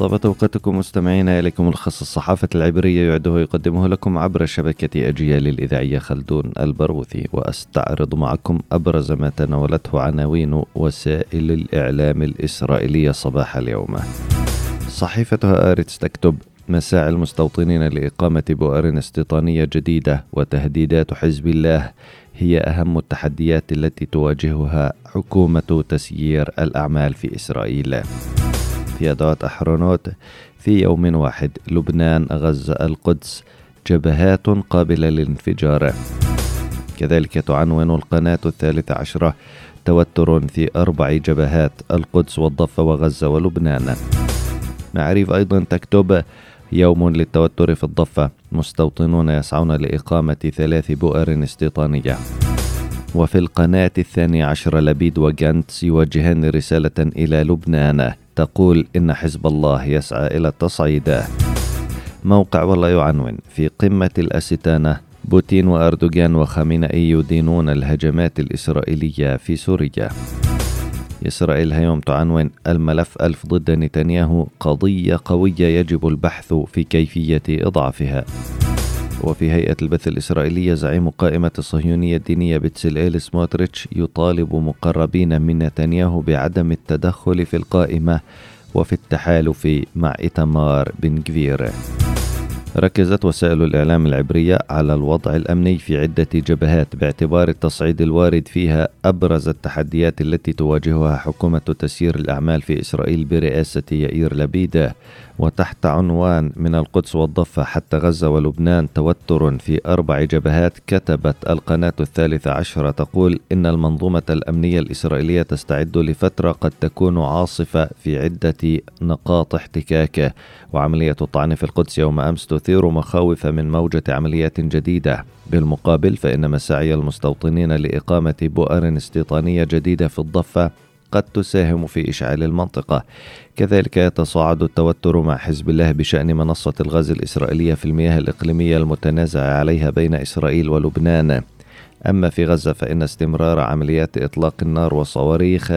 طابت أوقاتكم مستمعينا إليكم ملخص الصحافة العبرية يعده يقدمه لكم عبر شبكة أجيال الإذاعية خلدون البرغوثي وأستعرض معكم أبرز ما تناولته عناوين وسائل الإعلام الإسرائيلية صباح اليوم. صحيفتها آرتس تكتب مساعي المستوطنين لإقامة بؤر استيطانية جديدة وتهديدات حزب الله هي أهم التحديات التي تواجهها حكومة تسيير الأعمال في إسرائيل. في أدوات أحرونوت في يوم واحد لبنان غزة القدس جبهات قابلة للانفجار. كذلك تعنون القناة الثالثة عشرة توتر في أربع جبهات القدس والضفة وغزة ولبنان. معريف أيضا تكتب يوم للتوتر في الضفة مستوطنون يسعون لإقامة ثلاث بؤر استيطانية. وفي القناة الثانية عشر لبيد وجانتس يوجهان رسالة إلى لبنان. تقول إن حزب الله يسعى إلى التصعيد موقع والله يعنون في قمة الأستانة بوتين وأردوغان وخامنئي يدينون الهجمات الإسرائيلية في سوريا. إسرائيل هيوم تعنون الملف ألف ضد نتنياهو قضية قوية يجب البحث في كيفية إضعافها. وفي هيئة البث الإسرائيلية زعيم قائمة الصهيونية الدينية بتسلئيل سموتريتش يطالب مقربين من نتنياهو بعدم التدخل في القائمة وفي التحالف مع إتمار بن جفير ركزت وسائل الإعلام العبرية على الوضع الأمني في عدة جبهات باعتبار التصعيد الوارد فيها أبرز التحديات التي تواجهها حكومة تسيير الأعمال في إسرائيل برئاسة يائير لبيدة. وتحت عنوان من القدس والضفة حتى غزة ولبنان توتر في أربع جبهات كتبت القناة الثالثة عشرة تقول إن المنظومة الأمنية الإسرائيلية تستعد لفترة قد تكون عاصفة في عدة نقاط احتكاك. وعملية الطعن في القدس يوم أمس تثير مخاوف من موجة عمليات جديدة. بالمقابل فإن مساعي المستوطنين لإقامة بؤر استيطانية جديدة في الضفة قد تساهم في إشعال المنطقة. كذلك يتصاعد التوتر مع حزب الله بشأن منصة الغاز الإسرائيلية في المياه الإقليمية المتنازع عليها بين إسرائيل ولبنان. أما في غزة فإن استمرار عمليات إطلاق النار والصواريخ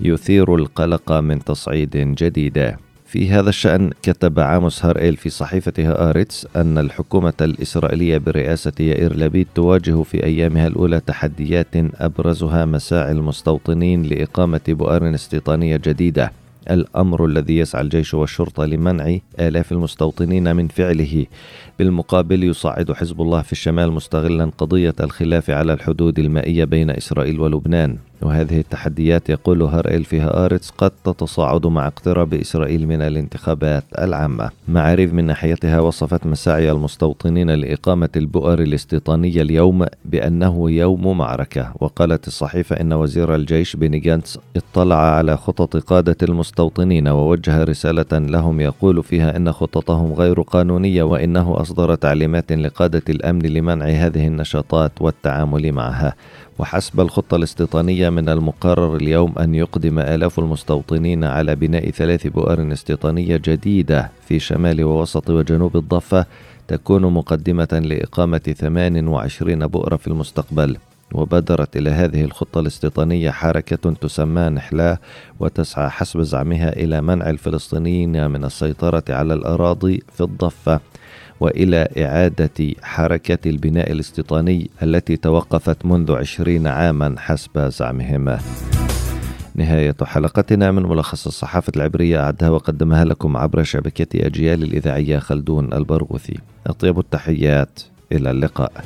يثير القلق من تصعيد جديد. في هذا الشأن كتب عاموس هارئيل في صحيفتها آريتس أن الحكومة الإسرائيلية برئاسة يائير لبيد تواجه في أيامها الأولى تحديات أبرزها مساعي المستوطنين لإقامة بؤر استيطانية جديدة الأمر الذي يسعى الجيش والشرطة لمنع آلاف المستوطنين من فعله. بالمقابل يصعد حزب الله في الشمال مستغلا قضية الخلاف على الحدود المائية بين إسرائيل ولبنان. وهذه التحديات يقول هارئيل في هآرتس قد تتصاعد مع اقتراب إسرائيل من الانتخابات العامة. معاريف من ناحيتها وصفت مساعي المستوطنين لإقامة البؤر الاستيطانية اليوم بأنه يوم معركة. وقالت الصحيفة إن وزير الجيش بيني جانتس اطلع على خطط قادة المستوطنين ووجه رسالة لهم يقول فيها إن خططهم غير قانونية وإنه أصدر تعليمات لقادة الأمن لمنع هذه النشاطات والتعامل معها. وحسب الخطة الاستيطانية من المقرر اليوم أن يقدم آلاف المستوطنين على بناء ثلاث بؤر استيطانية جديدة في شمال ووسط وجنوب الضفة تكون مقدمة لإقامة 28 بؤرة في المستقبل. وبادرت إلى هذه الخطة الاستيطانية حركة تسمى نحلاه وتسعى حسب زعمها إلى منع الفلسطينيين من السيطرة على الأراضي في الضفة وإلى إعادة حركة البناء الاستيطاني التي توقفت منذ عشرين عاما حسب زعمهم. نهاية حلقتنا من ملخص الصحافة العبرية أعدها وقدمها لكم عبر شبكة أجيال الإذاعية خلدون البرغوثي. أطيب التحيات إلى اللقاء.